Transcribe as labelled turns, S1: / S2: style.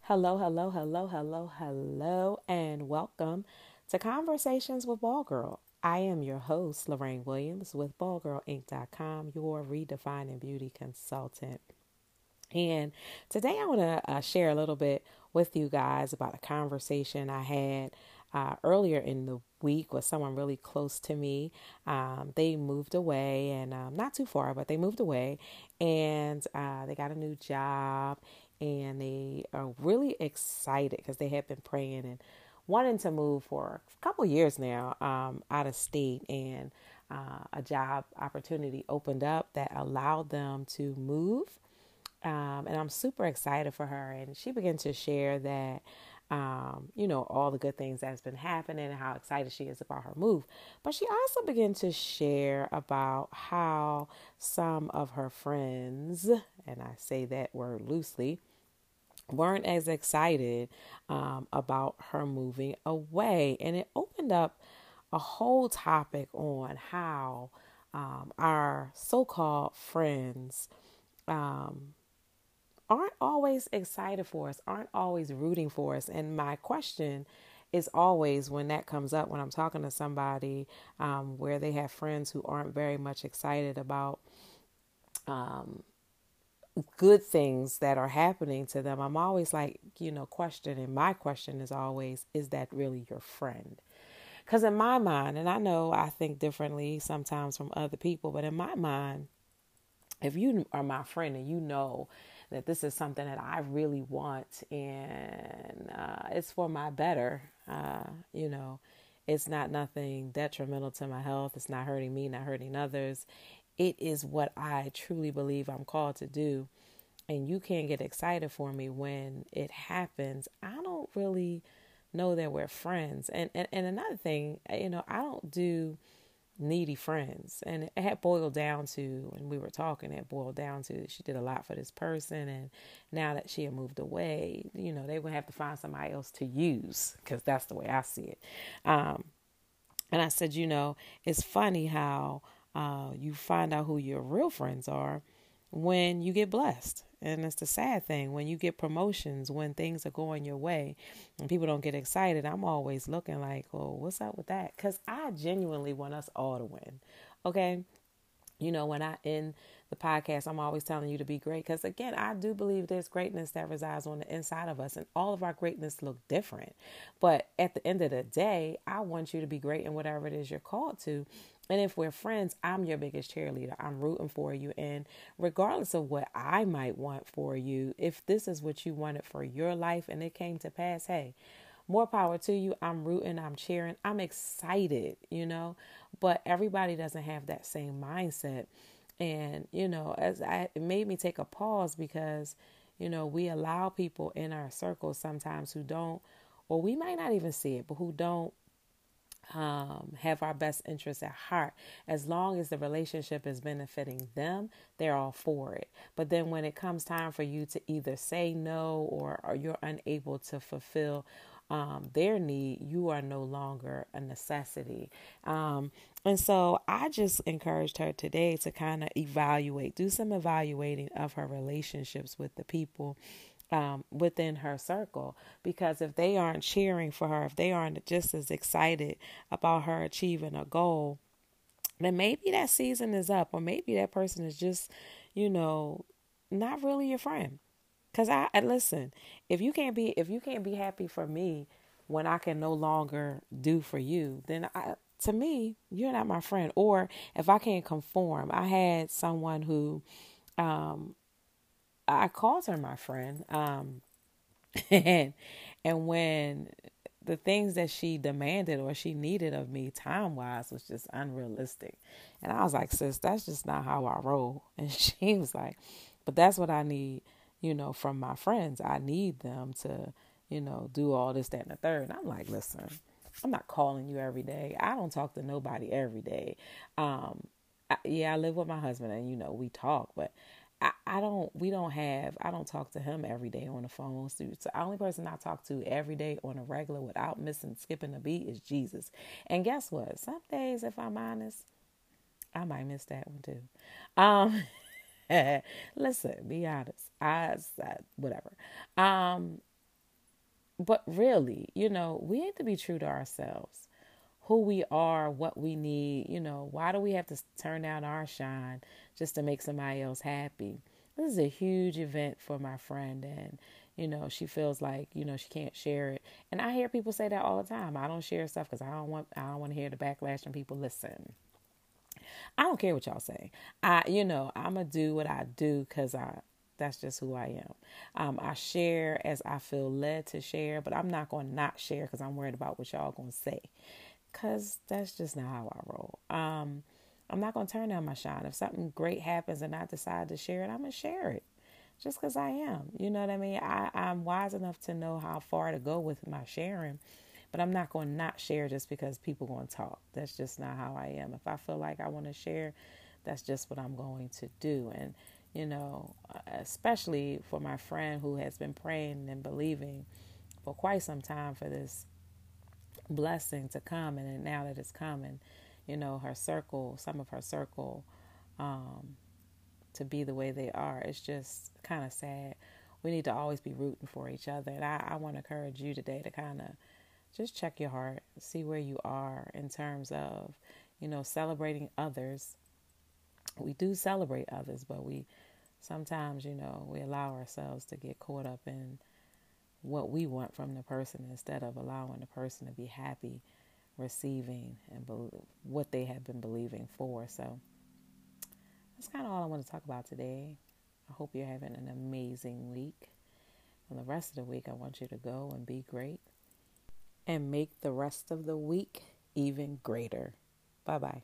S1: Hello, hello, hello, hello, hello, and welcome to Conversations with Ball Girl. I am your host, Lorraine Williams with BallGirlInc.com, your redefining beauty consultant. And today I want to uh, share a little bit with you guys about a conversation I had uh, earlier in the week with someone really close to me. Um, they moved away and um, not too far, but they moved away and uh, they got a new job and they are really excited because they have been praying and wanting to move for a couple years now um, out of state and uh, a job opportunity opened up that allowed them to move um, and i'm super excited for her and she began to share that um, you know, all the good things that's been happening and how excited she is about her move. But she also began to share about how some of her friends, and I say that word loosely, weren't as excited um, about her moving away. And it opened up a whole topic on how um, our so called friends um, aren't always excited for us, aren't always rooting for us. And my question is always when that comes up when I'm talking to somebody um, where they have friends who aren't very much excited about um, good things that are happening to them. I'm always like, you know, questioning. My question is always, is that really your friend? Because in my mind, and I know I think differently sometimes from other people, but in my mind, if you are my friend and you know that this is something that I really want and uh, it's for my better. Uh, you know, it's not nothing detrimental to my health. It's not hurting me, not hurting others. It is what I truly believe I'm called to do. And you can't get excited for me when it happens. I don't really know that we're friends. And, and, and another thing, you know, I don't do needy friends. And it had boiled down to, when we were talking, it boiled down to she did a lot for this person. And now that she had moved away, you know, they would have to find somebody else to use because that's the way I see it. Um, and I said, you know, it's funny how uh, you find out who your real friends are when you get blessed. And it's the sad thing when you get promotions, when things are going your way and people don't get excited. I'm always looking like, oh, what's up with that? Because I genuinely want us all to win. Okay. You know, when I end the podcast, I'm always telling you to be great because, again, I do believe there's greatness that resides on the inside of us, and all of our greatness look different. But at the end of the day, I want you to be great in whatever it is you're called to. And if we're friends, I'm your biggest cheerleader. I'm rooting for you. And regardless of what I might want for you, if this is what you wanted for your life and it came to pass, hey, more power to you. I'm rooting, I'm cheering, I'm excited, you know. But everybody doesn't have that same mindset. And, you know, as I it made me take a pause because, you know, we allow people in our circles sometimes who don't or we might not even see it, but who don't um, have our best interests at heart. As long as the relationship is benefiting them, they're all for it. But then when it comes time for you to either say no or, or you're unable to fulfill um, their need, you are no longer a necessity. Um, and so I just encouraged her today to kind of evaluate, do some evaluating of her relationships with the people um, within her circle because if they aren't cheering for her, if they aren't just as excited about her achieving a goal, then maybe that season is up, or maybe that person is just, you know, not really your friend. Cause I listen, if you can't be if you can't be happy for me when I can no longer do for you, then I to me you're not my friend. Or if I can't conform, I had someone who um, I called her my friend. Um, and and when the things that she demanded or she needed of me time wise was just unrealistic. And I was like, sis, that's just not how I roll. And she was like, but that's what I need, you know, from my friends. I need them to, you know, do all this, that, and the third. And I'm like, listen, I'm not calling you every day. I don't talk to nobody every day. Um, I, yeah, I live with my husband and, you know, we talk, but I, I don't we don't have I don't talk to him every day on the phone. So the only person I talk to every day on a regular without missing skipping a beat is Jesus. And guess what? Some days if I'm honest, I might miss that one too. Um listen, be honest. I, I whatever. Um but really, you know, we need to be true to ourselves. Who we are, what we need, you know, why do we have to turn down our shine just to make somebody else happy? This is a huge event for my friend and you know, she feels like, you know, she can't share it. And I hear people say that all the time. I don't share stuff cuz I don't want I don't want to hear the backlash from people. Listen. I don't care what y'all say. I you know, I'm to do what I do cuz I that's just who I am. Um, I share as I feel led to share, but I'm not to not share because I'm worried about what y'all to say. Because that's just not how I roll. Um, I'm not going to turn down my shine. If something great happens and I decide to share it, I'm going to share it just because I am. You know what I mean? I, I'm wise enough to know how far to go with my sharing, but I'm not going to not share just because people going to talk. That's just not how I am. If I feel like I want to share, that's just what I'm going to do. And you know, especially for my friend who has been praying and believing for quite some time for this blessing to come. And now that it's coming, you know, her circle, some of her circle, um, to be the way they are, it's just kind of sad. We need to always be rooting for each other. And I, I want to encourage you today to kind of just check your heart, see where you are in terms of, you know, celebrating others we do celebrate others, but we sometimes, you know, we allow ourselves to get caught up in what we want from the person instead of allowing the person to be happy receiving and be- what they have been believing for. So that's kind of all I want to talk about today. I hope you're having an amazing week. And the rest of the week, I want you to go and be great and make the rest of the week even greater. Bye bye.